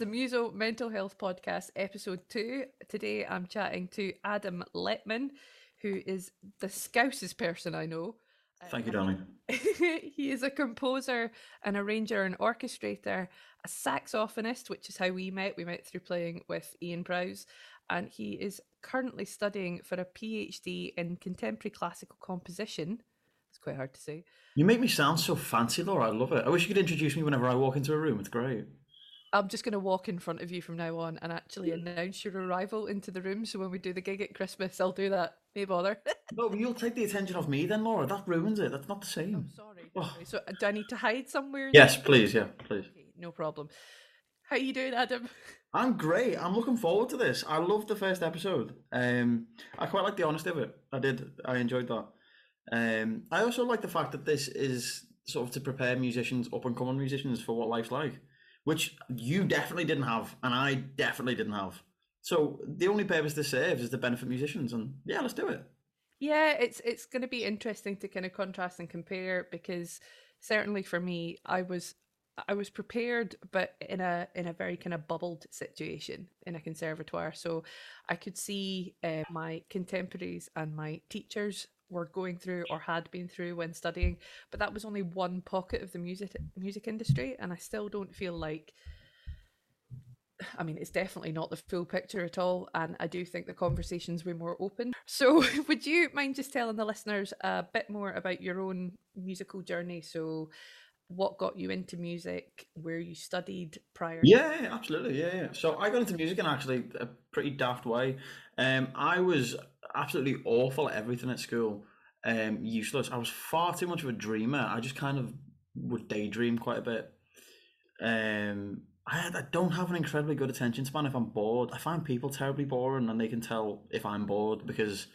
The Muso Mental Health Podcast, episode two. Today I'm chatting to Adam Letman, who is the scousest person I know. Thank you, darling. he is a composer, an arranger, an orchestrator, a saxophonist, which is how we met. We met through playing with Ian Prowse, and he is currently studying for a PhD in contemporary classical composition. It's quite hard to say. You make me sound so fancy, Laura. I love it. I wish you could introduce me whenever I walk into a room. It's great. I'm just going to walk in front of you from now on and actually announce your arrival into the room. So when we do the gig at Christmas, I'll do that. No bother. no, but you'll take the attention off me then, Laura. That ruins it. That's not the same. I'm sorry. Oh. So uh, do I need to hide somewhere? Yes, please. Yeah, please. Okay, no problem. How you doing, Adam? I'm great. I'm looking forward to this. I loved the first episode. Um, I quite like the honesty of it. I did. I enjoyed that. Um, I also like the fact that this is sort of to prepare musicians, up and coming musicians, for what life's like which you definitely didn't have, and I definitely didn't have. So the only purpose this serves is to benefit musicians, and yeah, let's do it. Yeah, it's it's going to be interesting to kind of contrast and compare because certainly for me, I was I was prepared, but in a in a very kind of bubbled situation in a conservatoire. So I could see uh, my contemporaries and my teachers were going through or had been through when studying but that was only one pocket of the music music industry and i still don't feel like I mean, it's definitely not the full picture at all, and I do think the conversations were more open. So, would you mind just telling the listeners a bit more about your own musical journey? So, what got you into music, where you studied prior? Yeah, absolutely. Yeah, yeah. So, I got into music in actually a pretty daft way. Um, I was absolutely awful at everything at school. Um, useless. I was far too much of a dreamer. I just kind of would daydream quite a bit. Um, I, I don't have an incredibly good attention span if I'm bored. I find people terribly boring, and they can tell if I'm bored because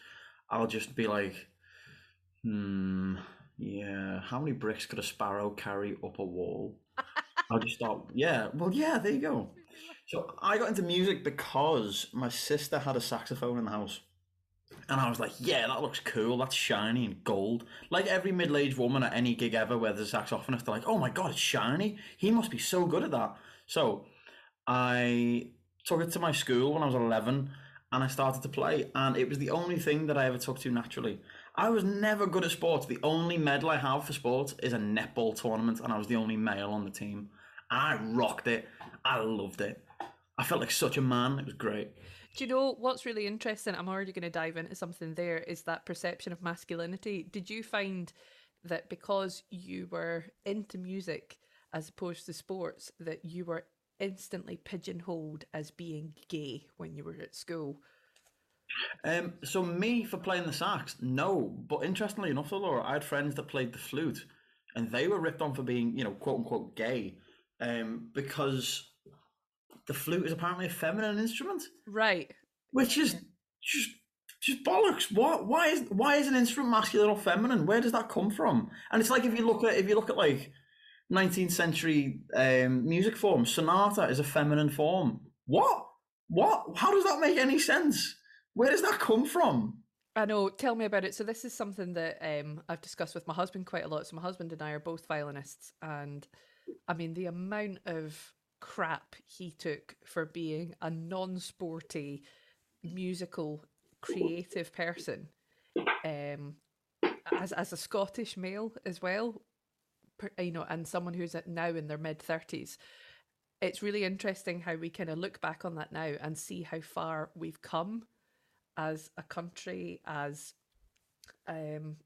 I'll just be like, hmm, yeah, how many bricks could a sparrow carry up a wall? I'll just start, yeah, well, yeah, there you go. So I got into music because my sister had a saxophone in the house. And I was like, yeah, that looks cool. That's shiny and gold. Like every middle aged woman at any gig ever where there's a saxophonist, they're like, oh my God, it's shiny. He must be so good at that. So I took it to my school when I was 11 and I started to play. And it was the only thing that I ever took to naturally. I was never good at sports. The only medal I have for sports is a netball tournament, and I was the only male on the team. And I rocked it. I loved it. I felt like such a man. It was great. Do you know what's really interesting? I'm already going to dive into something there is that perception of masculinity. Did you find that because you were into music as opposed to sports, that you were instantly pigeonholed as being gay when you were at school? Um, so me for playing the sax, no. But interestingly enough, though, Laura, I had friends that played the flute, and they were ripped on for being, you know, quote unquote gay, um, because the flute is apparently a feminine instrument. Right. Which is just just bollocks. What? Why is why is an instrument masculine or feminine? Where does that come from? And it's like if you look at if you look at like 19th century um, music form, sonata is a feminine form. What? What? How does that make any sense? Where does that come from? I know. Tell me about it. So this is something that um, I've discussed with my husband quite a lot. So my husband and I are both violinists, and I mean the amount of crap he took for being a non-sporty musical creative person um as as a Scottish male as well you know and someone who's at now in their mid 30s it's really interesting how we kind of look back on that now and see how far we've come as a country as um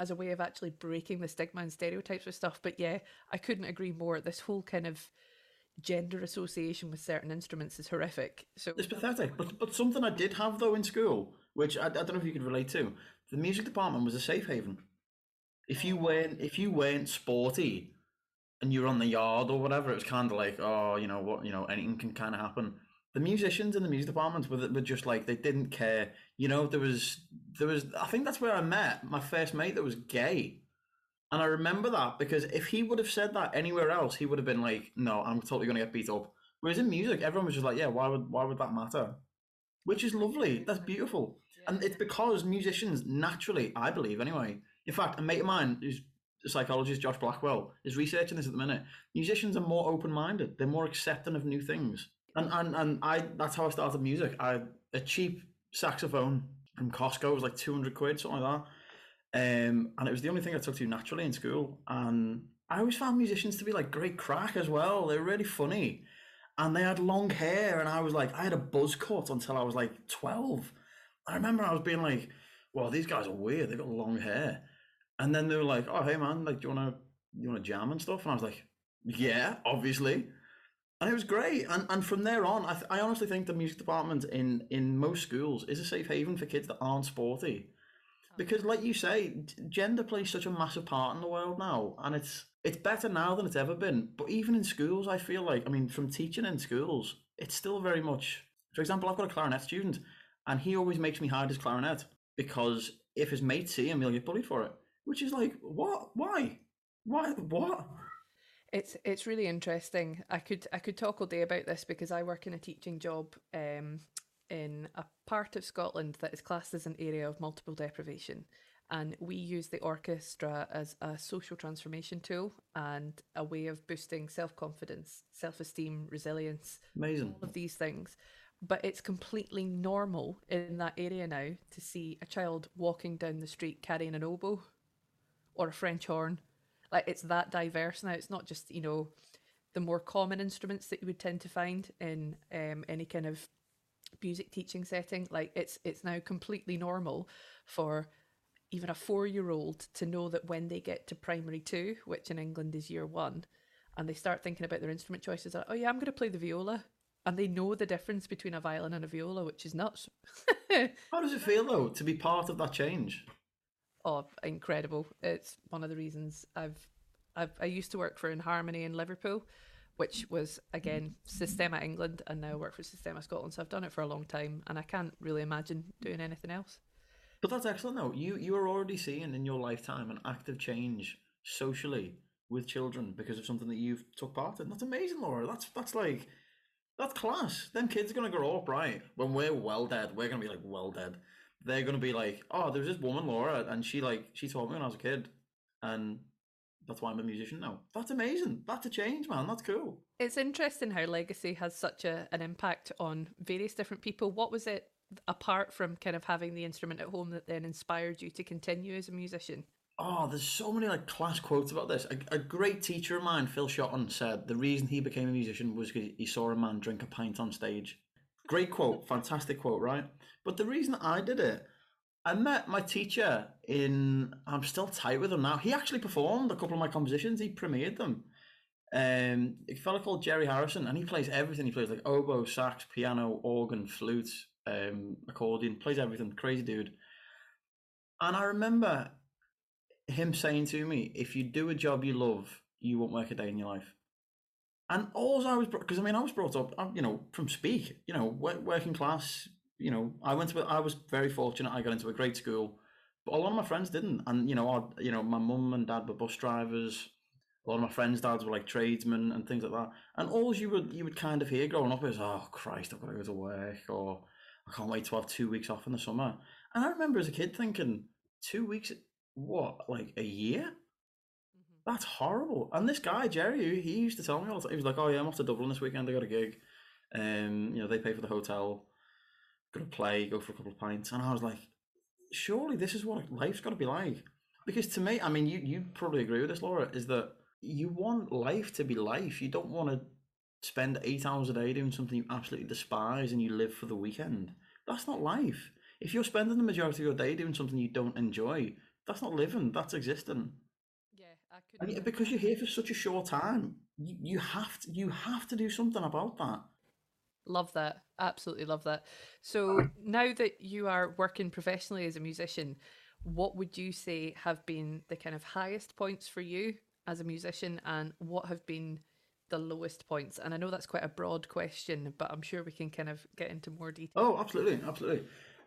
as a way of actually breaking the stigma and stereotypes with stuff. But yeah i couldn't agree more. This whole kind of gender association with certain instruments is horrific. So it's pathetic. But but something I did have though in school, which I, I don't know if you could relate to, the music department was a safe haven. If you weren't if you weren't sporty, and you're on the yard or whatever, it was kind of like oh you know what you know anything can kind of happen. The musicians in the music department were, were just like they didn't care. You know there was there was I think that's where I met my first mate that was gay and I remember that because if he would have said that anywhere else, he would have been like, "No, I'm totally going to get beat up." Whereas in music, everyone was just like, "Yeah, why would why would that matter?" Which is lovely. That's beautiful, and it's because musicians naturally, I believe, anyway. In fact, a mate of mine who's a psychologist Josh Blackwell is researching this at the minute. Musicians are more open minded. They're more accepting of new things. And and and I that's how I started music. I a cheap saxophone from Costco was like two hundred quid, something like that. Um, and it was the only thing I took to naturally in school. And I always found musicians to be like great crack as well. They were really funny. And they had long hair, and I was like, I had a buzz cut until I was like 12. I remember I was being like, well, these guys are weird. They've got long hair. And then they were like, oh, hey, man, like, do you want to you want to jam and stuff? And I was like, yeah, obviously. And it was great. And and from there on, I, th- I honestly think the music department in, in most schools is a safe haven for kids that aren't sporty because like you say gender plays such a massive part in the world now and it's it's better now than it's ever been. But even in schools i feel like i mean from teaching in schools it's still very much for example i've got a clarinet student and he always makes me hide his clarinet because if his mates see him he'll get bullied for it. Which is like what? Why? Why? What? It's it's really interesting. I could I could talk all day about this because I work in a teaching job um, in a part of Scotland that is classed as an area of multiple deprivation. And we use the orchestra as a social transformation tool and a way of boosting self confidence, self esteem, resilience, amazing all of these things. But it's completely normal in that area now to see a child walking down the street carrying an oboe or a French horn. Like it's that diverse now. It's not just, you know, the more common instruments that you would tend to find in um, any kind of music teaching setting like it's it's now completely normal for even a four year old to know that when they get to primary two which in england is year one and they start thinking about their instrument choices like, oh yeah i'm going to play the viola. And they know the difference between a violin and a viola which is nuts. How does it feel though to be part of that change? Oh incredible. It's one of the reasons i've I've, I used to work for In Harmony in Liverpool, which was again Sistema England, and now work for Sistema Scotland. So I've done it for a long time, and I can't really imagine doing anything else. But that's excellent, though. You you are already seeing in your lifetime an active change socially with children because of something that you've took part in. That's amazing, Laura. That's that's like that's class. Them kids are gonna grow up right. When we're well dead, we're gonna be like well dead. They're gonna be like, oh, there was this woman, Laura, and she like she taught me when I was a kid, and that's why I'm a musician now. That's amazing. That's a change, man. That's cool. It's interesting how legacy has such a, an impact on various different people. What was it apart from kind of having the instrument at home that then inspired you to continue as a musician? Oh, there's so many like class quotes about this. A, a great teacher of mine, Phil Shotton, said the reason he became a musician was because he saw a man drink a pint on stage. Great quote, fantastic quote, right? But the reason I did it I met my teacher in. I'm still tight with him now. He actually performed a couple of my compositions. He premiered them. Um, a fellow called Jerry Harrison, and he plays everything. He plays like oboe, sax, piano, organ, flute, um, accordion. Plays everything. Crazy dude. And I remember him saying to me, "If you do a job you love, you won't work a day in your life." And all I was, because I mean, I was brought up, you know, from speak, you know, working class, you know, I went to, I was very fortunate. I got into a great school, but a lot of my friends didn't. And you know, I, you know, my mum and dad were bus drivers. A lot of my friends' dads were like tradesmen and things like that. And all you would you would kind of hear growing up is, "Oh Christ, I've got to go to work," or "I can't wait to have two weeks off in the summer." And I remember as a kid thinking, two weeks, what, like a year? Mm-hmm. That's horrible. And this guy Jerry, he used to tell me all the time. He was like, "Oh yeah, I'm off to Dublin this weekend. I got a gig. Um, you know, they pay for the hotel gonna play, go for a couple of pints, and I was like, surely this is what life's got to be like. Because to me, I mean, you you probably agree with this, Laura, is that you want life to be life. You don't want to spend eight hours a day doing something you absolutely despise and you live for the weekend. That's not life. If you're spending the majority of your day doing something you don't enjoy, that's not living. That's existing. Yeah, I could. And because you're here for such a short time, you, you have to you have to do something about that. Love that. Absolutely love that. So now that you are working professionally as a musician, what would you say have been the kind of highest points for you as a musician and what have been the lowest points? And I know that's quite a broad question, but I'm sure we can kind of get into more detail. Oh, absolutely, absolutely.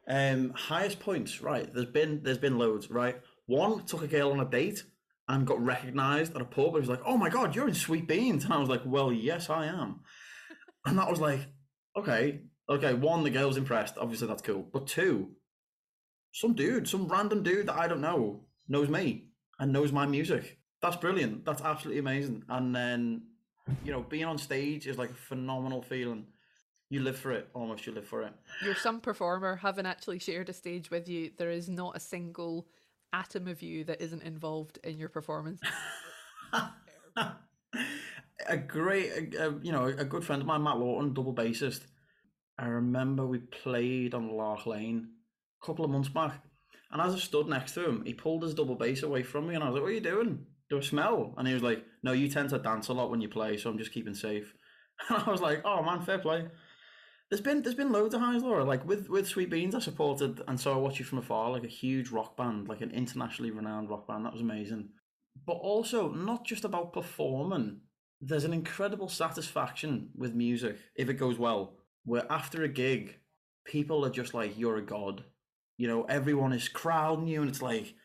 Um, highest points, right? There's been there's been loads, right? One took a girl on a date and got recognised at a pub. He was like, "Oh my god, you're in Sweet Beans," and I was like, "Well, yes, I am." and that was like, okay, okay, one, the girl's impressed. Obviously, that's cool. But two, some dude, some random dude that I don't know, knows me and knows my music. That's brilliant. That's absolutely amazing. And then, you know, being on stage is like a phenomenal feeling. You live for it, almost. You live for it. You're some performer, having actually shared a stage with you. There is not a single atom of you that isn't involved in your performance. a great, a, you know, a good friend of mine, Matt Lawton, double bassist. I remember we played on Lark Lane a couple of months back, and as I stood next to him, he pulled his double bass away from me, and I was like, "What are you doing? Do a smell?" And he was like, "No, you tend to dance a lot when you play, so I'm just keeping safe." And I was like, "Oh man, fair play." There's been there's been loads of highs, Laura. Like with with Sweet Beans, I supported, and so I watched you from afar, like a huge rock band, like an internationally renowned rock band. That was amazing. But also not just about performing. There's an incredible satisfaction with music if it goes well. Where after a gig, people are just like, "You're a god." You know, everyone is crowding you, and it's like,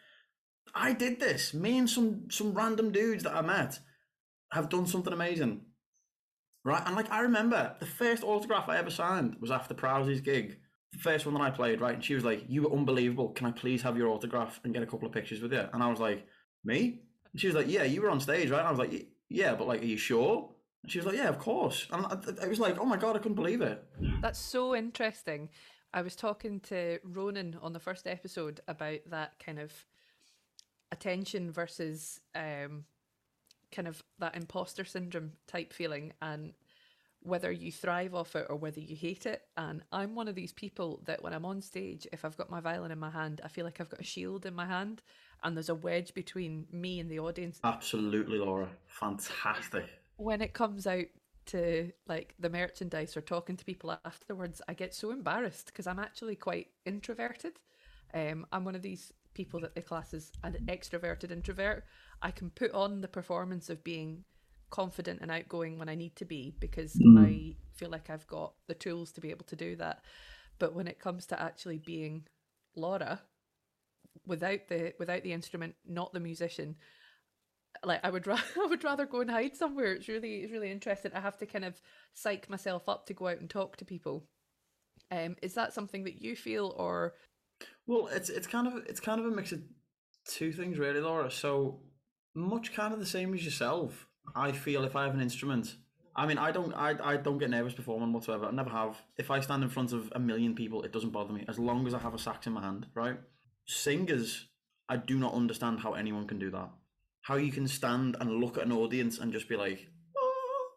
I did this. Me and some some random dudes that I met have done something amazing right? And like I remember the first autograph I ever signed was after Prowsey's gig, the first one that I played, right? And she was like, "You were unbelievable. Can I please have your autograph and get a couple of pictures with you?" And I was like, "Me?" And she was like, "Yeah, you were on stage, right?" And I was like, "Yeah, but like, are you sure?" And she was like, "Yeah, of course." And I, I was like, "Oh my god, I couldn't believe it." That's so interesting. I was talking to Ronan on the first episode about that kind of attention versus um, kind of that imposter syndrome type feeling and whether you thrive off it or whether you hate it. And I'm one of these people that when I'm on stage, if I've got my violin in my hand, I feel like I've got a shield in my hand and there's a wedge between me and the audience. Absolutely, Laura. Fantastic. When it comes out to like the merchandise or talking to people afterwards, I get so embarrassed because I'm actually quite introverted. Um, I'm one of these people that the class is an extroverted introvert. I can put on the performance of being confident and outgoing when I need to be because mm. I feel like I've got the tools to be able to do that. But when it comes to actually being Laura without the without the instrument, not the musician, like I would rather I would rather go and hide somewhere. It's really it's really interesting. I have to kind of psych myself up to go out and talk to people. Um, is that something that you feel or well, it's it's kind of it's kind of a mix of two things, really, Laura. So much kind of the same as yourself. I feel if I have an instrument, I mean, I don't, I, I don't get nervous performing whatsoever. I never have. If I stand in front of a million people, it doesn't bother me as long as I have a sax in my hand. Right? Singers, I do not understand how anyone can do that. How you can stand and look at an audience and just be like, oh,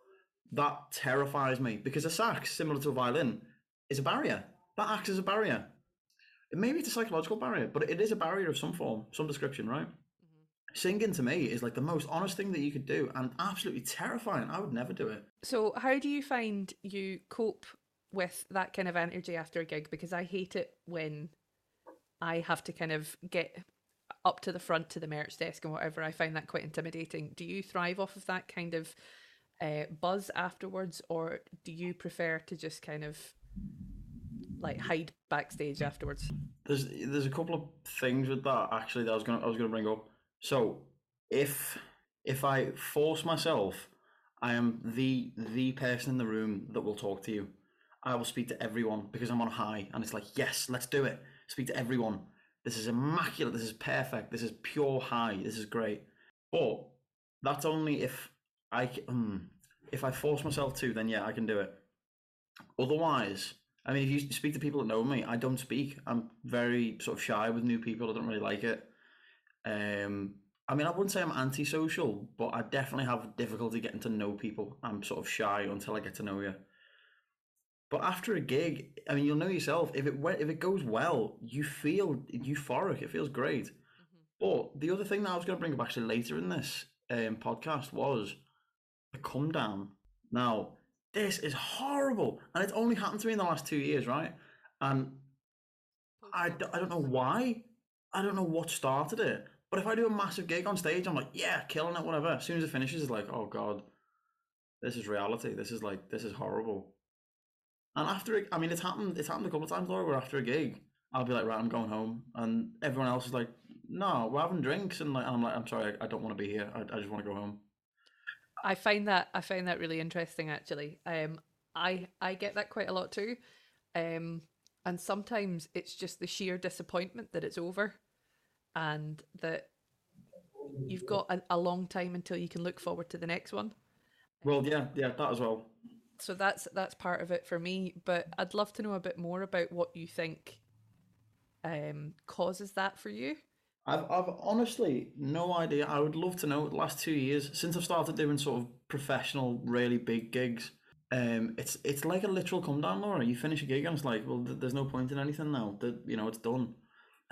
that terrifies me because a sax, similar to a violin, is a barrier. That acts as a barrier. Maybe it's a psychological barrier, but it is a barrier of some form, some description, right? Mm-hmm. Singing to me is like the most honest thing that you could do and absolutely terrifying. I would never do it. So, how do you find you cope with that kind of energy after a gig? Because I hate it when I have to kind of get up to the front to the merch desk and whatever. I find that quite intimidating. Do you thrive off of that kind of uh, buzz afterwards, or do you prefer to just kind of like hide backstage afterwards. There's there's a couple of things with that actually that I was gonna I was gonna bring up. So if if I force myself, I am the the person in the room that will talk to you. I will speak to everyone because I'm on high and it's like, yes, let's do it. Speak to everyone. This is immaculate. This is perfect. This is pure high. This is great. But that's only if I um, if I force myself to, then yeah, I can do it. Otherwise, I mean, if you speak to people that know me, I don't speak. I'm very sort of shy with new people. I don't really like it. Um, I mean, I wouldn't say I'm antisocial, but I definitely have difficulty getting to know people. I'm sort of shy until I get to know you. But after a gig, I mean, you'll know yourself. If it if it goes well, you feel euphoric. It feels great. Mm-hmm. But the other thing that I was going to bring up actually later in this um, podcast was the come down. Now, this is horrible. And it's only happened to me in the last two years, right? And I, I don't know why. I don't know what started it. But if I do a massive gig on stage, I'm like, yeah, killing it, whatever. As soon as it finishes, it's like, oh God, this is reality. This is like, this is horrible. And after, I mean, it's happened, it's happened a couple of times, Laura, where after a gig, I'll be like, right, I'm going home. And everyone else is like, no, we're having drinks. And, like, and I'm like, I'm sorry, I, I don't want to be here. I, I just want to go home. I find that I find that really interesting actually. Um I I get that quite a lot too. Um and sometimes it's just the sheer disappointment that it's over and that you've got a, a long time until you can look forward to the next one. Well, yeah, yeah, that as well. So that's that's part of it for me. But I'd love to know a bit more about what you think um, causes that for you. I've, I've honestly no idea. I would love to know. The last two years since I've started doing sort of professional, really big gigs, um, it's it's like a literal come down, Laura. You finish a gig and it's like, well, th- there's no point in anything now. That you know, it's done.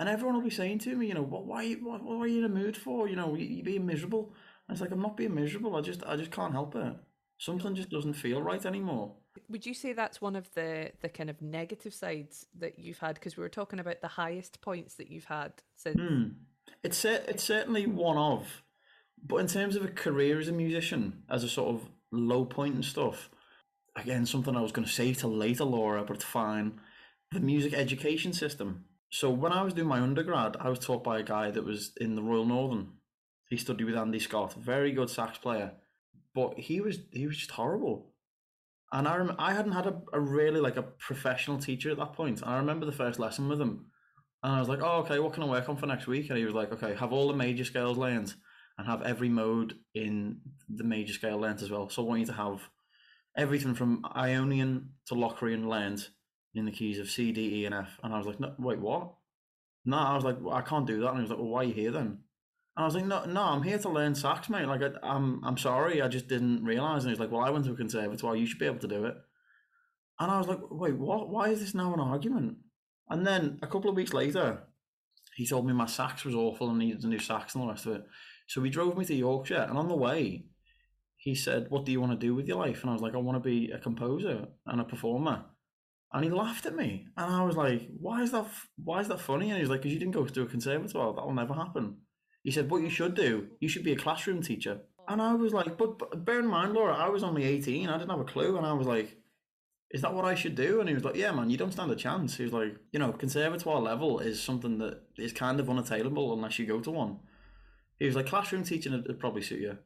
And everyone will be saying to me, you know, what, why, what, what are you in a mood for? You know, you, you're being miserable. And it's like I'm not being miserable. I just, I just can't help it. Something just doesn't feel right anymore. Would you say that's one of the the kind of negative sides that you've had? Because we were talking about the highest points that you've had since. Hmm. It's it's certainly one of, but in terms of a career as a musician, as a sort of low point and stuff, again something I was going to say to later, Laura, but it's fine. The music education system. So when I was doing my undergrad, I was taught by a guy that was in the Royal Northern. He studied with Andy Scott, very good sax player, but he was he was just horrible. And I rem- I hadn't had a, a really like a professional teacher at that point. And I remember the first lesson with him, and I was like, "Oh, okay, what can I work on for next week?" And he was like, "Okay, have all the major scales learned, and have every mode in the major scale learned as well. So I want you to have everything from Ionian to Locrian learned in the keys of C, D, E, and F." And I was like, "No, wait, what?" No, I was like, well, "I can't do that." And he was like, "Well, why are you here then?" And I was like, "No, no, I'm here to learn sax, mate. Like, I, I'm, I'm sorry, I just didn't realize." And he's like, "Well, I went to a conservatoire. You should be able to do it." And I was like, "Wait, what? Why is this now an argument?" And then a couple of weeks later, he told me my sax was awful and needed a new sax and the rest of it. So he drove me to Yorkshire, and on the way, he said, "What do you want to do with your life?" And I was like, "I want to be a composer and a performer." And he laughed at me, and I was like, "Why is that? Why is that funny?" And he's like, "Because you didn't go to a conservatoire. That will never happen." He said, "What you should do, you should be a classroom teacher." And I was like, "But, but bear in mind, Laura, I was only eighteen. I didn't have a clue." And I was like, is that what I should do? And he was like, yeah, man, you don't stand a chance. He was like, you know, conservatoire level is something that is kind of unattainable unless you go to one. He was like, classroom teaching would, would probably suit you.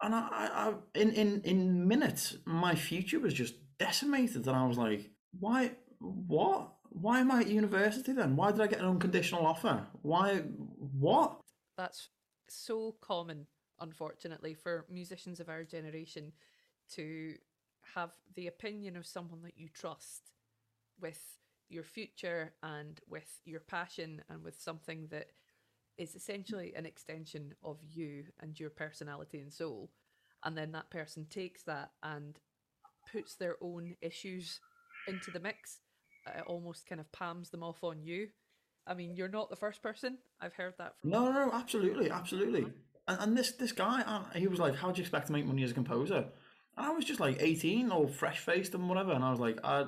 And I, I, I, in, in, in minutes, my future was just decimated. And I was like, why, what? Why am I at university then? Why did I get an unconditional offer? Why, what? That's so common, unfortunately, for musicians of our generation to have the opinion of someone that you trust with your future and with your passion and with something that is essentially an extension of you and your personality and soul. And then that person takes that and puts their own issues into the mix. It almost kind of palms them off on you. I mean, you're not the first person. I've heard that from. No, no, absolutely, absolutely. Uh-huh. And, and this this guy, he was like, "How do you expect to make money as a composer?" And I was just like 18 or fresh faced and whatever. And I was like, I,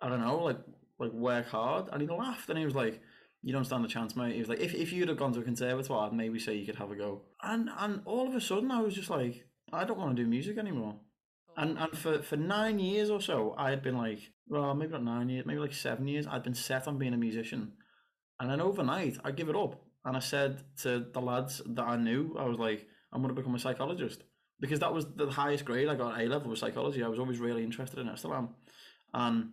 I don't know, like, like work hard. And he laughed and he was like, you don't stand a chance, mate. He was like, if, if you'd have gone to a conservatoire, I'd maybe say you could have a go. And and all of a sudden, I was just like, I don't want to do music anymore. And and for, for nine years or so, I had been like, well, maybe not nine years, maybe like seven years, I'd been set on being a musician. And then overnight, I give it up. And I said to the lads that I knew, I was like, I'm going to become a psychologist because that was the highest grade I got A level was psychology. I was always really interested in it, still am. And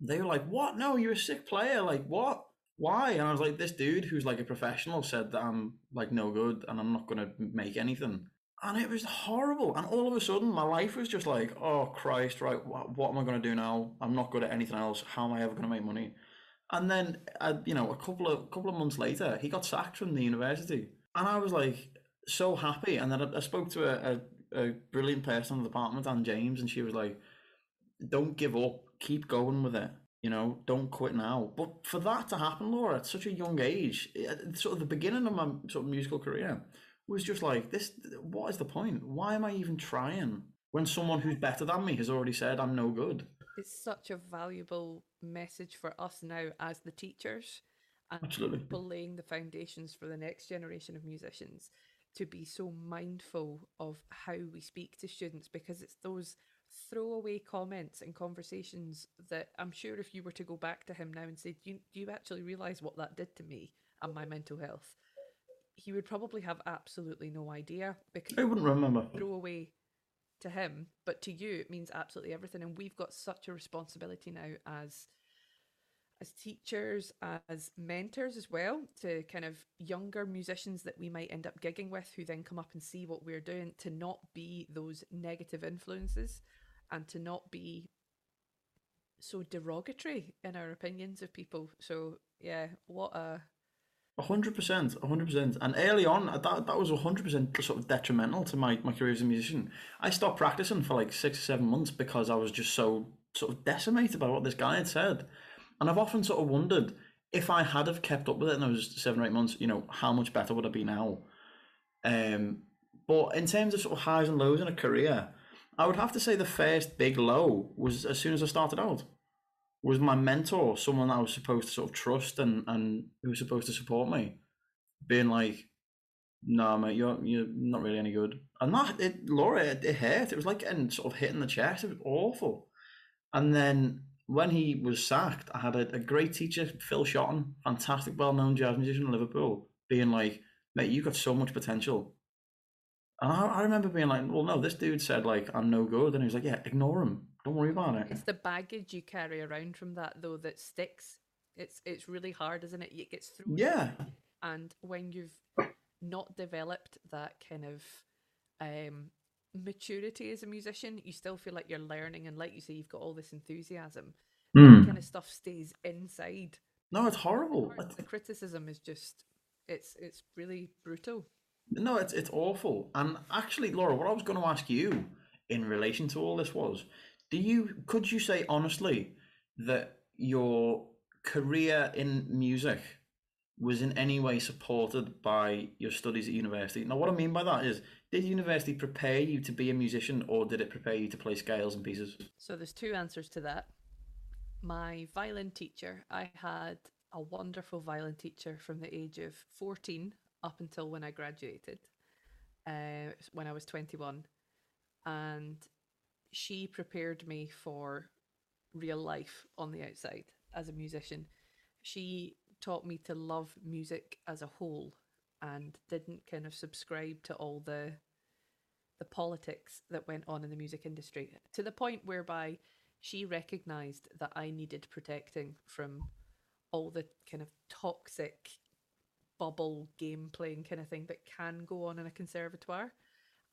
they were like, "What? No, you're a sick player. Like, what? Why?" And I was like, "This dude who's like a professional said that I'm like no good and I'm not gonna make anything." And it was horrible. And all of a sudden, my life was just like, "Oh Christ! Right, what, what am I gonna do now? I'm not good at anything else. How am I ever gonna make money?" And then, uh, you know, a couple of couple of months later, he got sacked from the university, and I was like, so happy. And then I, I spoke to a, a, a, brilliant person in the department, Anne James, and she was like, "Don't give up. Keep going with it. You know, don't quit now." But for that to happen, Laura, at such a young age, at sort of the beginning of my sort of musical career, was just like this. What is the point? Why am I even trying when someone who's better than me has already said I'm no good? It's such a valuable message for us now as the teachers and Absolutely. people laying the foundations for the next generation of musicians to be so mindful of how we speak to students because it's those throwaway comments and conversations that I'm sure if you were to go back to him now and say, Do you, do you actually realize what that did to me and my mental health? He would probably have absolutely no idea because I wouldn't remember. Throw away to him, but to you it means absolutely everything. And we've got such a responsibility now as as teachers, as mentors as well, to kind of younger musicians that we might end up gigging with who then come up and see what we're doing, to not be those negative influences and to not be so derogatory in our opinions of people. So yeah, what a A hundred percent, hundred percent. And early on, that that was hundred percent sort of detrimental to my, my career as a musician. I stopped practicing for like six or seven months because I was just so sort of decimated by what this guy had said. And I've often sort of wondered if I had have kept up with it in those seven or eight months, you know, how much better would I be now? Um, but in terms of sort of highs and lows in a career, I would have to say the first big low was as soon as I started out. Was my mentor someone that I was supposed to sort of trust and, and who was supposed to support me, being like, "No, mate, you're you're not really any good." And that it, Laura, it, it hurt. It was like getting sort of hit in the chest. It was awful. And then when he was sacked, I had a, a great teacher, Phil Shotton, fantastic, well-known jazz musician in Liverpool, being like, "Mate, you've got so much potential." And I, I remember being like, "Well, no, this dude said like I'm no good," and he was like, "Yeah, ignore him. Don't worry about it." it's the baggage you carry around from that though that sticks. It's it's really hard, isn't it? It gets thrown. Yeah, And when you've not developed that kind of um maturity as a musician, you still feel like you're learning and like you say, you've got all this enthusiasm. Hmm. That kind of stuff stays inside. No, it's horrible. The criticism is just it's it's really brutal. No, it's it's awful. And actually, Laura, what I was going to ask you in relation to all this was, do you could you say honestly that your career in music was in any way supported by your studies at university? Now, what I mean by that is, did university prepare you to be a musician, or did it prepare you to play scales and pieces? So there's two answers to that. My violin teacher, I had a wonderful violin teacher from the age of 14 up until when I graduated, uh, when I was 21. And she prepared me for real life on the outside as a musician. She taught me to love music as a whole and didn't kind of subscribe to all the the politics that went on in the music industry to the point whereby she recognized that I needed protecting from all the kind of toxic bubble game playing kind of thing that can go on in a conservatoire.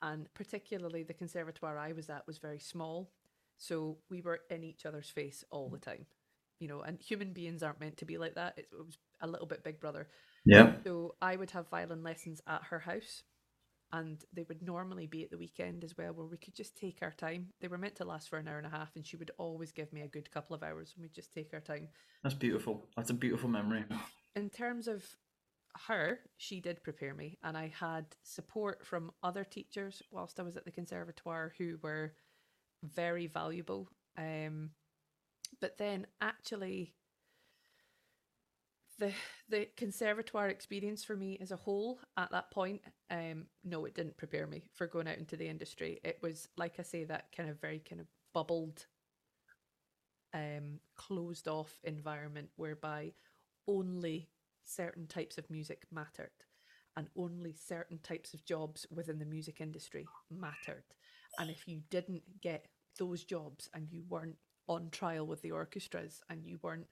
And particularly the conservatoire I was at was very small. So we were in each other's face all the time. You know, and human beings aren't meant to be like that. It, it was a little bit big brother. Yeah. So I would have violin lessons at her house and they would normally be at the weekend as well, where we could just take our time. They were meant to last for an hour and a half, and she would always give me a good couple of hours, and we'd just take our time. That's beautiful. That's a beautiful memory. In terms of her, she did prepare me, and I had support from other teachers whilst I was at the conservatoire who were very valuable. Um, but then actually, the the conservatoire experience for me as a whole at that point um no it didn't prepare me for going out into the industry it was like i say that kind of very kind of bubbled um closed off environment whereby only certain types of music mattered and only certain types of jobs within the music industry mattered. And if you didn't get those jobs and you weren't on trial with the orchestras and you weren't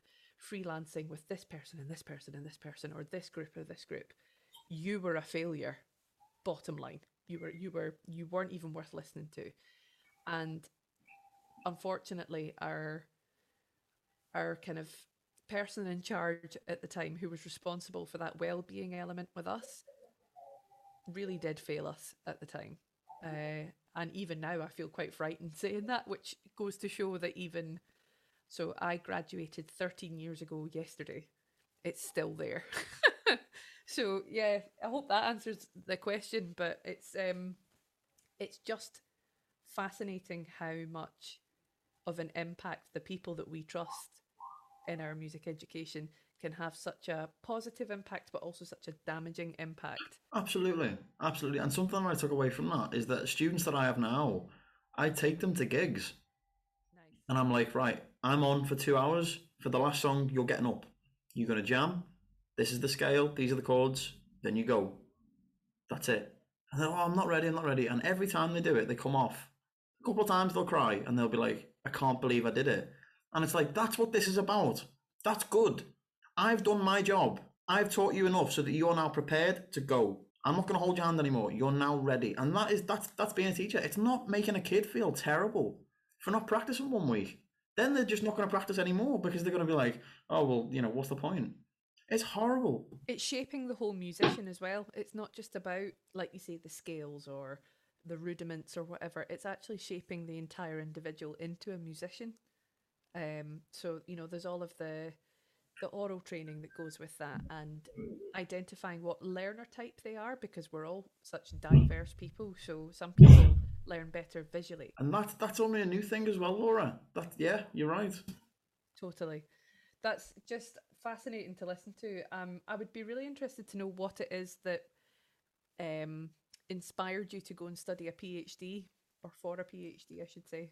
freelancing with this person and this person and this person or this group or this group you were a failure bottom line. You were you were you weren't even worth listening to. And unfortunately our our kind of person in charge at the time who was responsible for that well-being element with us really did fail us at the time uh, and even now i feel quite frightened saying that which goes to show that even so I graduated 13 years ago yesterday. It's still there. so yeah, I hope that answers the question, but it's um it's just fascinating how much of an impact the people that we trust in our music education can have such a positive impact but also such a damaging impact. Absolutely, absolutely. And something I took away from that is that students that I have now, I take them to gigs Nice. and I'm like, right, I'm on for two hours. For the last song, you're getting up. You're going to jam. This is the scale. These are the chords. Then you go. That's it. And they're, oh, I'm not ready. I'm not ready. And every time they do it, they come off. A couple of times they'll cry and they'll be like, I can't believe I did it. And it's like, that's what this is about. That's good. I've done my job. I've taught you enough so that you're now prepared to go. I'm not going to hold your hand anymore. You're now ready, and that is that's that's being a teacher. It's not making a kid feel terrible for not practicing one week. Then they're just not going to practice anymore because they're going to be like, oh well, you know, what's the point? It's horrible. It's shaping the whole musician as well. It's not just about, like you say, the scales or the rudiments or whatever. It's actually shaping the entire individual into a musician. Um, so you know, there's all of the the aural training that goes with that, and identifying what learner type they are because we're all such diverse people. So some people learn better visually. And that's that's only a new thing as well, Laura. That yeah, you're right. Totally. That's just fascinating to listen to. Um, I would be really interested to know what it is that um inspired you to go and study a PhD or for a PhD, I should say.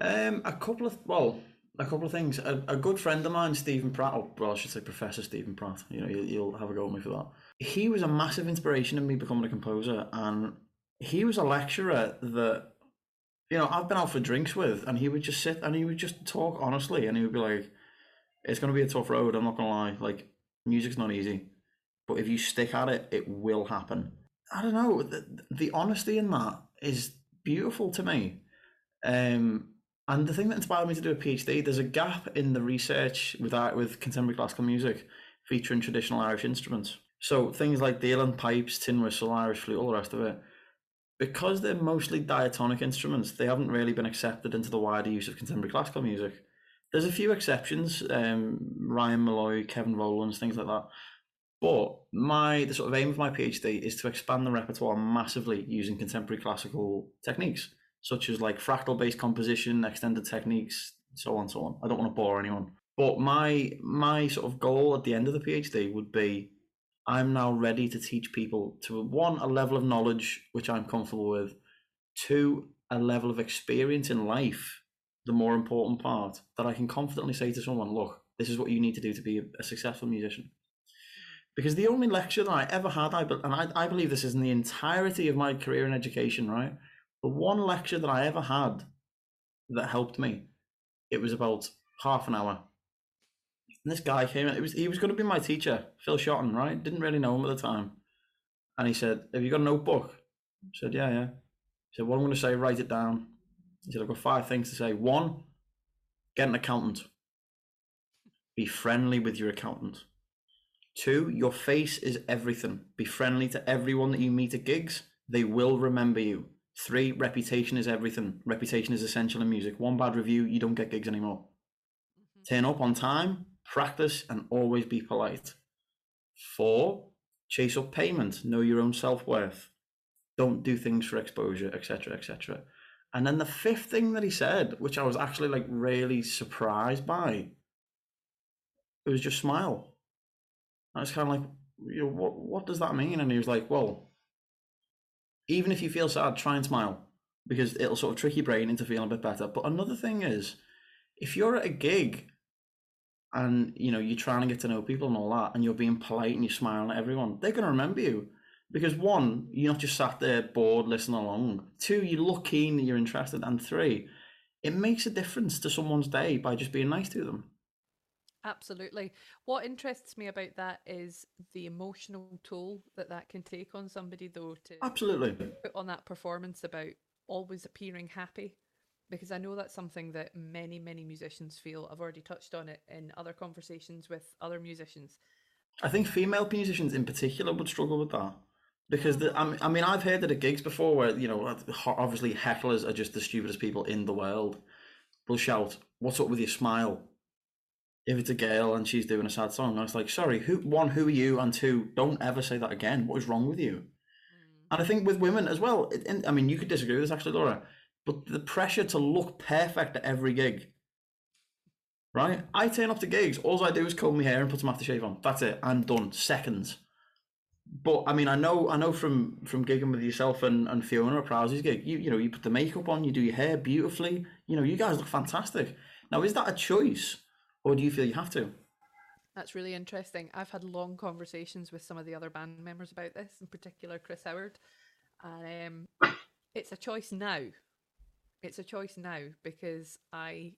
Um, a couple of well, a couple of things. A, a good friend of mine, Stephen Pratt, or well, I should say Professor Stephen Pratt. You know, you'll, you'll have a go at me for that. He was a massive inspiration in me becoming a composer, and he was a lecturer that you know I've been out for drinks with, and he would just sit and he would just talk honestly, and he would be like, "It's going to be a tough road. I'm not going to lie. Like, music's not easy, but if you stick at it, it will happen." I don't know. The, the honesty in that is beautiful to me. Um, and the thing that inspired me to do a PhD, there's a gap in the research with art, with contemporary classical music featuring traditional Irish instruments. So things like the pipes, tin whistle, Irish flute, all the rest of it. Because they're mostly diatonic instruments, they haven't really been accepted into the wider use of contemporary classical music. There's a few exceptions, um, Ryan Molloy, Kevin Rowlands, things like that. But my the sort of aim of my PhD is to expand the repertoire massively using contemporary classical techniques, such as like fractal based composition, extended techniques, so on, so on. I don't want to bore anyone. But my my sort of goal at the end of the PhD would be I'm now ready to teach people to one, a level of knowledge which I'm comfortable with, two, a level of experience in life, the more important part, that I can confidently say to someone, look, this is what you need to do to be a successful musician mm-hmm. because the only lecture that I ever had, I and I, I believe this is in the entirety of my career in education, right? The one lecture that I ever had that helped me, it was about half an hour. And this guy came in, it was he was going to be my teacher, Phil Shotton, right? Didn't really know him at the time. And he said, Have you got a notebook? I said, Yeah, yeah. He said, What I'm going to say, write it down. He said, I've got five things to say. One, get an accountant. Be friendly with your accountant. Two, your face is everything. Be friendly to everyone that you meet at gigs. They will remember you. Three, reputation is everything. Reputation is essential in music. One bad review, you don't get gigs anymore. Mm-hmm. Turn up on time, practice, and always be polite. Four, chase up payment. Know your own self worth. Don't do things for exposure, etc., etc. And then the fifth thing that he said, which I was actually like really surprised by, it was just smile. I was kind of like, you know, what what does that mean? And he was like, well, even if you feel sad, try and smile because it'll sort of trick your brain into feeling a bit better. But another thing is, if you're at a gig and you know you're trying to get to know people and all that, and you're being polite and you're smiling at everyone, they're going to remember you because one, you're not just sat there bored listening along. Two, you look keen, you're interested, and three, it makes a difference to someone's day by just being nice to them. Absolutely. What interests me about that is the emotional toll that that can take on somebody, though, to absolutely put on that performance about always appearing happy. Because I know that's something that many, many musicians feel. I've already touched on it in other conversations with other musicians. I think female musicians in particular would struggle with that. Because the, I mean, I've heard it at gigs before where, you know, uh, obviously hecklers are just the stupidest people in the world. They'll shout, What's up with your smile? If it's a girl and she's doing a sad song, I was like, sorry, who one, who are you? And two, don't ever say that again. What is wrong with you? Mm. And I think with women as well, it, and, I mean, you could disagree with this actually, Laura, but the pressure to look perfect at every gig, right? I turn up to gigs, all I do is comb my hair and put some aftershave on. That's it. I'm done. Seconds. But I mean, I know, I know from from gigging with yourself and, and Fiona at Prowse's gig, you you know, you put the makeup on, you do your hair beautifully. You know, you guys look fantastic. Now, is that a choice? Or do you feel you have to? That's really interesting. I've had long conversations with some of the other band members about this, in particular Chris Howard. And um, it's a choice now. It's a choice now because I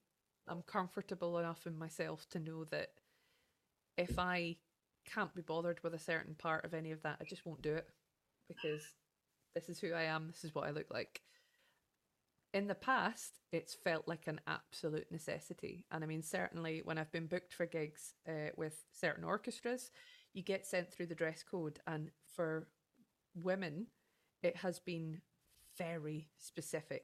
I'm comfortable enough in myself to know that if I can't be bothered with a certain part of any of that, I just won't do it because this is who I am, this is what I look like. In the past, it's felt like an absolute necessity. And I mean, certainly when I've been booked for gigs uh, with certain orchestras, you get sent through the dress code. And for women, it has been very specific,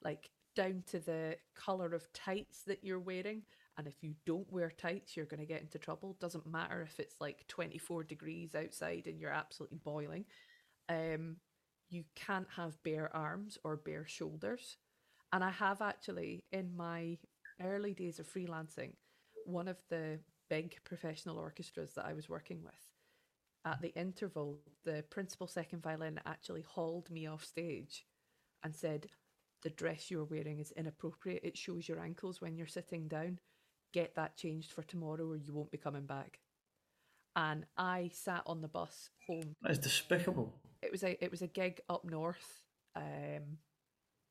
like down to the colour of tights that you're wearing. And if you don't wear tights, you're going to get into trouble. Doesn't matter if it's like 24 degrees outside and you're absolutely boiling. Um, you can't have bare arms or bare shoulders. And I have actually, in my early days of freelancing, one of the big professional orchestras that I was working with, at the interval, the principal second violin actually hauled me off stage and said, The dress you're wearing is inappropriate. It shows your ankles when you're sitting down. Get that changed for tomorrow or you won't be coming back. And I sat on the bus home. That is despicable. It was a it was a gig up north. Um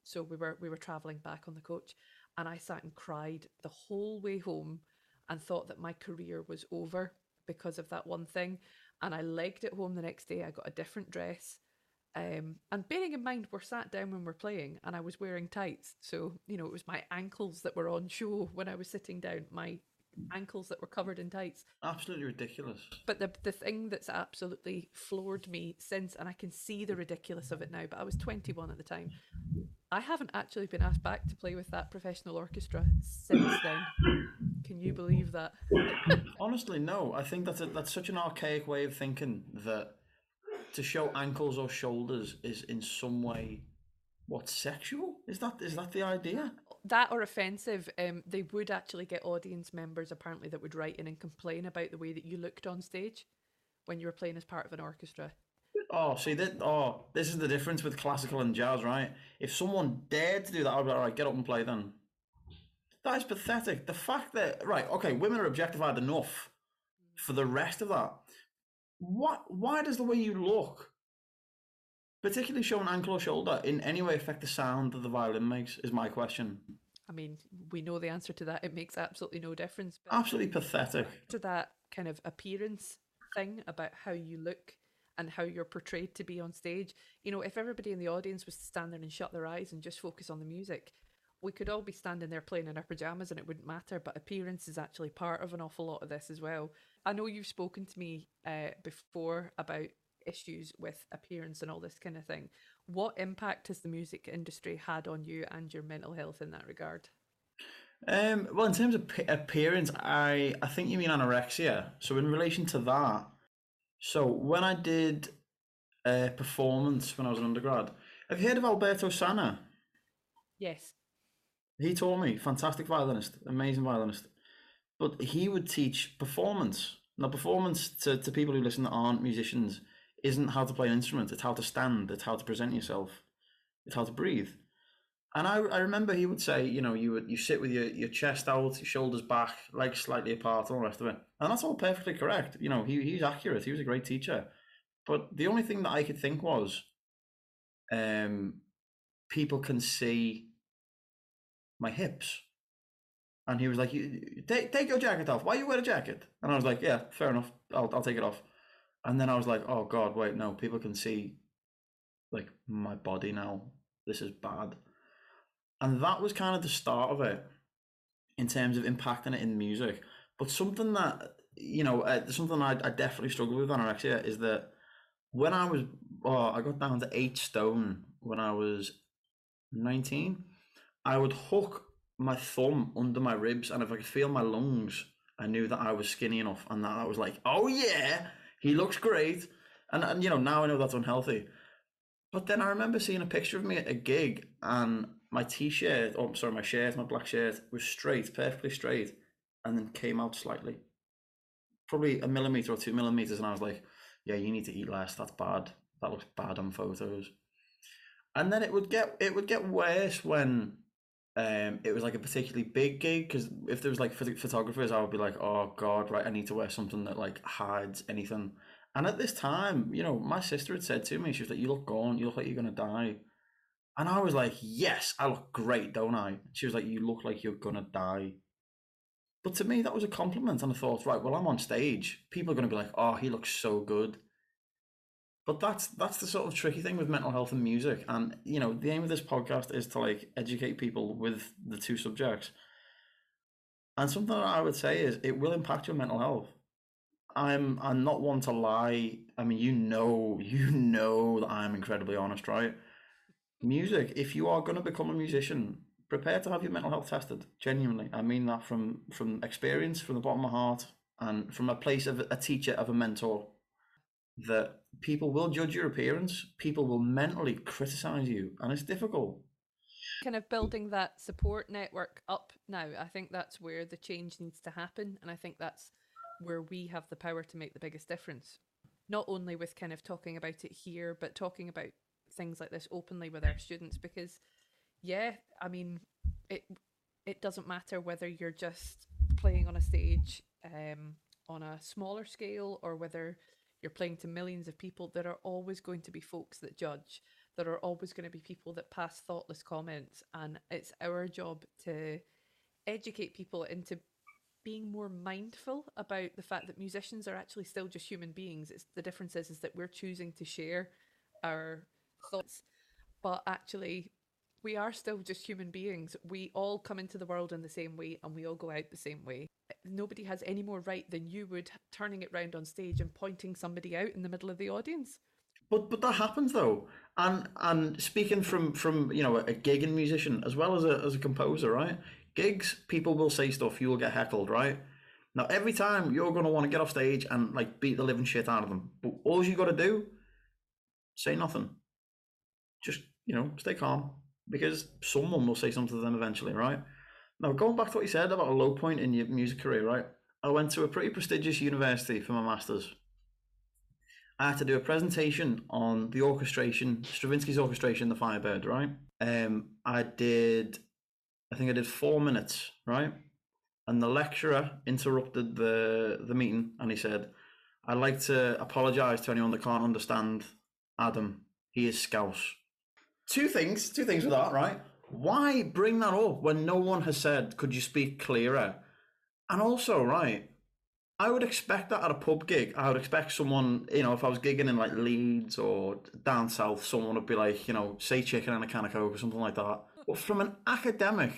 so we were we were travelling back on the coach and I sat and cried the whole way home and thought that my career was over because of that one thing. And I legged it home the next day. I got a different dress. Um, and bearing in mind, we're sat down when we're playing, and I was wearing tights. So, you know, it was my ankles that were on show when I was sitting down, my ankles that were covered in tights. Absolutely ridiculous. But the, the thing that's absolutely floored me since, and I can see the ridiculous of it now, but I was 21 at the time, I haven't actually been asked back to play with that professional orchestra since then. Can you believe that? Honestly, no. I think that's a, that's such an archaic way of thinking that to show ankles or shoulders is in some way what sexual is that is that the idea that or offensive um they would actually get audience members apparently that would write in and complain about the way that you looked on stage when you were playing as part of an orchestra oh see that oh this is the difference with classical and jazz right if someone dared to do that i'd be like all right get up and play then that is pathetic the fact that right okay women are objectified enough for the rest of that what? Why does the way you look, particularly showing ankle or shoulder, in any way affect the sound that the violin makes? Is my question. I mean, we know the answer to that. It makes absolutely no difference. absolutely pathetic. To that kind of appearance thing about how you look and how you're portrayed to be on stage. You know, if everybody in the audience was to stand there and shut their eyes and just focus on the music, we could all be standing there playing in our pajamas and it wouldn't matter. But appearance is actually part of an awful lot of this as well. I know you've spoken to me uh, before about issues with appearance and all this kind of thing. What impact has the music industry had on you and your mental health in that regard? Um, well, in terms of appearance, I I think you mean anorexia. So in relation to that, so when I did a performance when I was an undergrad, have you heard of Alberto Sanna? Yes. He taught me, fantastic violinist, amazing violinist. But he would teach performance. Now, performance to, to people who listen that aren't musicians isn't how to play an instrument. It's how to stand. It's how to present yourself. It's how to breathe. And I, I remember he would say, you know, you you sit with your, your chest out, your shoulders back, legs slightly apart, all the rest of it. And that's all perfectly correct. You know, he he's accurate. He was a great teacher. But the only thing that I could think was, um, people can see my hips. And he was like, you, take, take your jacket off. Why you wear a jacket? And I was like, yeah, fair enough. I'll, I'll take it off. And then I was like, oh God, wait, no, people can see like my body now. This is bad. And that was kind of the start of it in terms of impacting it in music. But something that, you know, uh, something I, I definitely struggle with anorexia is that when I was, oh, I got down to eight stone when I was 19 I would hook my thumb under my ribs, and if I could feel my lungs, I knew that I was skinny enough, and that I was like, "Oh yeah, he looks great." And and you know now I know that's unhealthy. But then I remember seeing a picture of me at a gig, and my t-shirt, oh sorry, my shirt, my black shirt was straight, perfectly straight, and then came out slightly, probably a millimeter or two millimeters, and I was like, "Yeah, you need to eat less. That's bad. That looks bad on photos." And then it would get it would get worse when um, it was like a particularly big gig because if there was like photographers, I would be like, oh god, right, I need to wear something that like hides anything. And at this time, you know, my sister had said to me, she was like, "You look gone. You look like you're gonna die." And I was like, yes, I look great, don't I? She was like, you look like you're going to die. But to me, that was a compliment. And I thought, right, well, I'm on stage. People are going to be like, oh, he looks so good. But that's that's the sort of tricky thing with mental health and music. And, you know, the aim of this podcast is to like educate people with the two subjects. And something that I would say is it will impact your mental health. I'm I'm not one to lie. I mean, you know, you know that I'm incredibly honest, right? Music, if you are going to become a musician, prepare to have your mental health tested. Genuinely, I mean that from from experience, from the bottom of my heart, and from a place of a teacher, of a mentor. That people will judge your appearance, people will mentally criticize you, and it's difficult kind of building that support network up now. I think that's where the change needs to happen. And I think that's where we have the power to make the biggest difference. Not only with kind of talking about it here, but talking about things like this openly with our students because yeah, I mean it it doesn't matter whether you're just playing on a stage um, on a smaller scale or whether you're playing to millions of people, there are always going to be folks that judge there are always going to be people that pass thoughtless comments, and it's our job to educate people into being more mindful about the fact that musicians are actually still just human beings. It's the difference is, is that we're choosing to share our thoughts, but actually we are still just human beings. We all come into the world in the same way and we all go out the same way. Nobody has any more right than you would turning it round on stage and pointing somebody out in the middle of the audience. But but that happens though. And and speaking from from you know a gigging musician as well as a as a composer, right? Gigs, people will say stuff, you will get heckled, right? Now every time you're gonna want to get off stage and like beat the living shit out of them. But all you gotta do, say nothing. Just, you know, stay calm. Because someone will say something to them eventually, right? Now going back to what you said about a low point in your music career, right? I went to a pretty prestigious university for my masters I had to do a presentation on the orchestration, Stravinsky's orchestration, The Firebird, right? Um, I did, I think I did four minutes, right? And the lecturer interrupted the, the meeting and he said, I'd like to apologise to anyone that can't understand Adam. He is Scouse. Two things, two things with that, right? Why bring that up when no one has said, could you speak clearer? And also, right, I would expect that at a pub gig. I would expect someone, you know, if I was gigging in like Leeds or down south, someone would be like, you know, say chicken and a can of coke or something like that. But from an academic,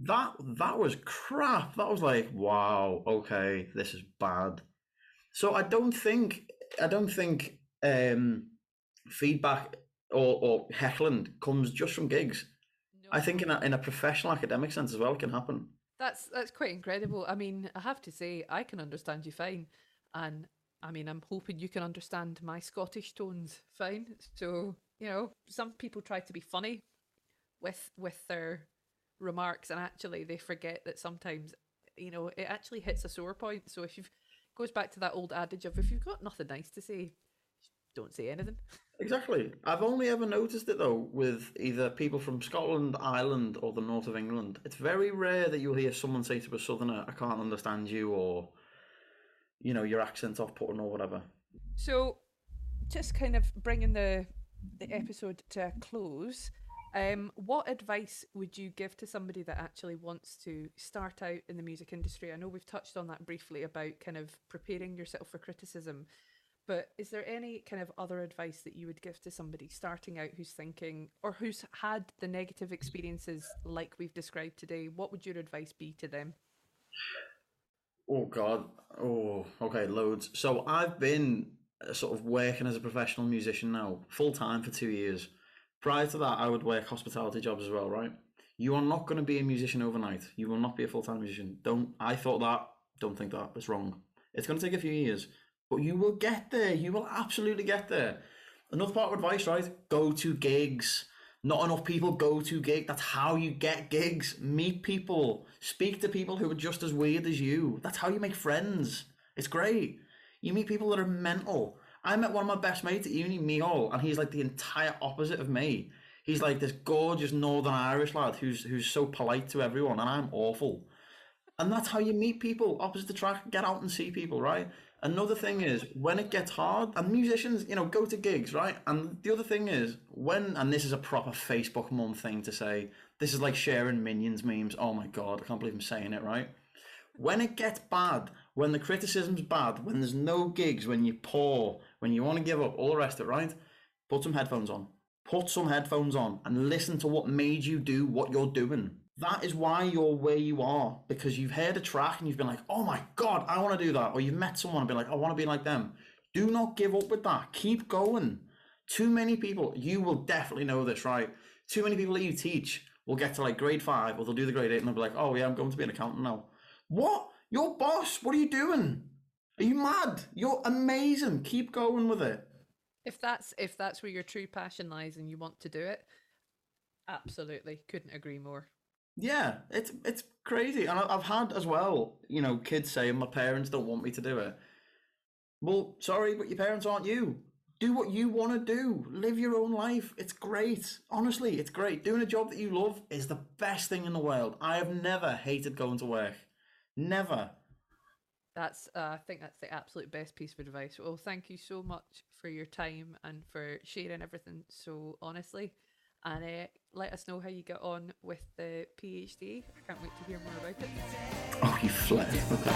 that that was crap. That was like, wow, okay, this is bad. So I don't think I don't think um, feedback or, or heckling comes just from gigs. No. I think in a in a professional academic sense as well, it can happen. That's that's quite incredible. I mean, I have to say, I can understand you fine, and I mean, I'm hoping you can understand my Scottish tones fine. So you know, some people try to be funny with with their remarks, and actually they forget that sometimes you know it actually hits a sore point. So if you've goes back to that old adage of if you've got nothing nice to say, don't say anything. Exactly. I've only ever noticed it though with either people from Scotland, Ireland, or the north of England. It's very rare that you'll hear someone say to a southerner, "I can't understand you," or you know, your accent's off-putting or whatever. So, just kind of bringing the the episode to a close. Um, what advice would you give to somebody that actually wants to start out in the music industry? I know we've touched on that briefly about kind of preparing yourself for criticism, but is there any kind of other advice that you would give to somebody starting out who's thinking or who's had the negative experiences like we've described today? What would your advice be to them? Oh God. Oh, okay, loads. So I've been uh, sort of working as a professional musician now, full time for two years. Prior to that, I would work hospitality jobs as well, right? You are not going to be a musician overnight. You will not be a full time musician. Don't. I thought that. Don't think that. It's wrong. It's going to take a few years. But you will get there. You will absolutely get there. Another part of advice, right? Go to gigs. Not enough people go to gigs. That's how you get gigs. Meet people. Speak to people who are just as weird as you. That's how you make friends. It's great. You meet people that are mental. I met one of my best mates at uni, Mihal, and he's like the entire opposite of me. He's like this gorgeous Northern Irish lad who's who's so polite to everyone, and I'm awful. And that's how you meet people opposite the track. Get out and see people, right? Another thing is when it gets hard, and musicians, you know, go to gigs, right? And the other thing is when, and this is a proper Facebook mum thing to say. This is like sharing minions memes. Oh my god, I can't believe I'm saying it, right? When it gets bad, when the criticism's bad, when there's no gigs, when you're poor, when you want to give up, all the rest of it, right? Put some headphones on. Put some headphones on and listen to what made you do what you're doing. That is why you're where you are because you've heard a track and you've been like, oh my God, I want to do that. Or you've met someone and been like, I want to be like them. Do not give up with that. Keep going. Too many people, you will definitely know this, right? Too many people that you teach will get to like grade five or they'll do the grade eight and they'll be like, oh yeah, I'm going to be an accountant now. What? Your boss? What are you doing? Are you mad? You're amazing. Keep going with it. If that's if that's where your true passion lies and you want to do it, absolutely couldn't agree more. Yeah, it's it's crazy, and I've had as well. You know, kids saying my parents don't want me to do it. Well, sorry, but your parents aren't you. Do what you want to do. Live your own life. It's great. Honestly, it's great. Doing a job that you love is the best thing in the world. I have never hated going to work. Never. That's uh, I think that's the absolute best piece of advice. Well, thank you so much for your time and for sharing everything so honestly. And uh, let us know how you get on with the PhD. I can't wait to hear more about it. Oh, you flip. Okay.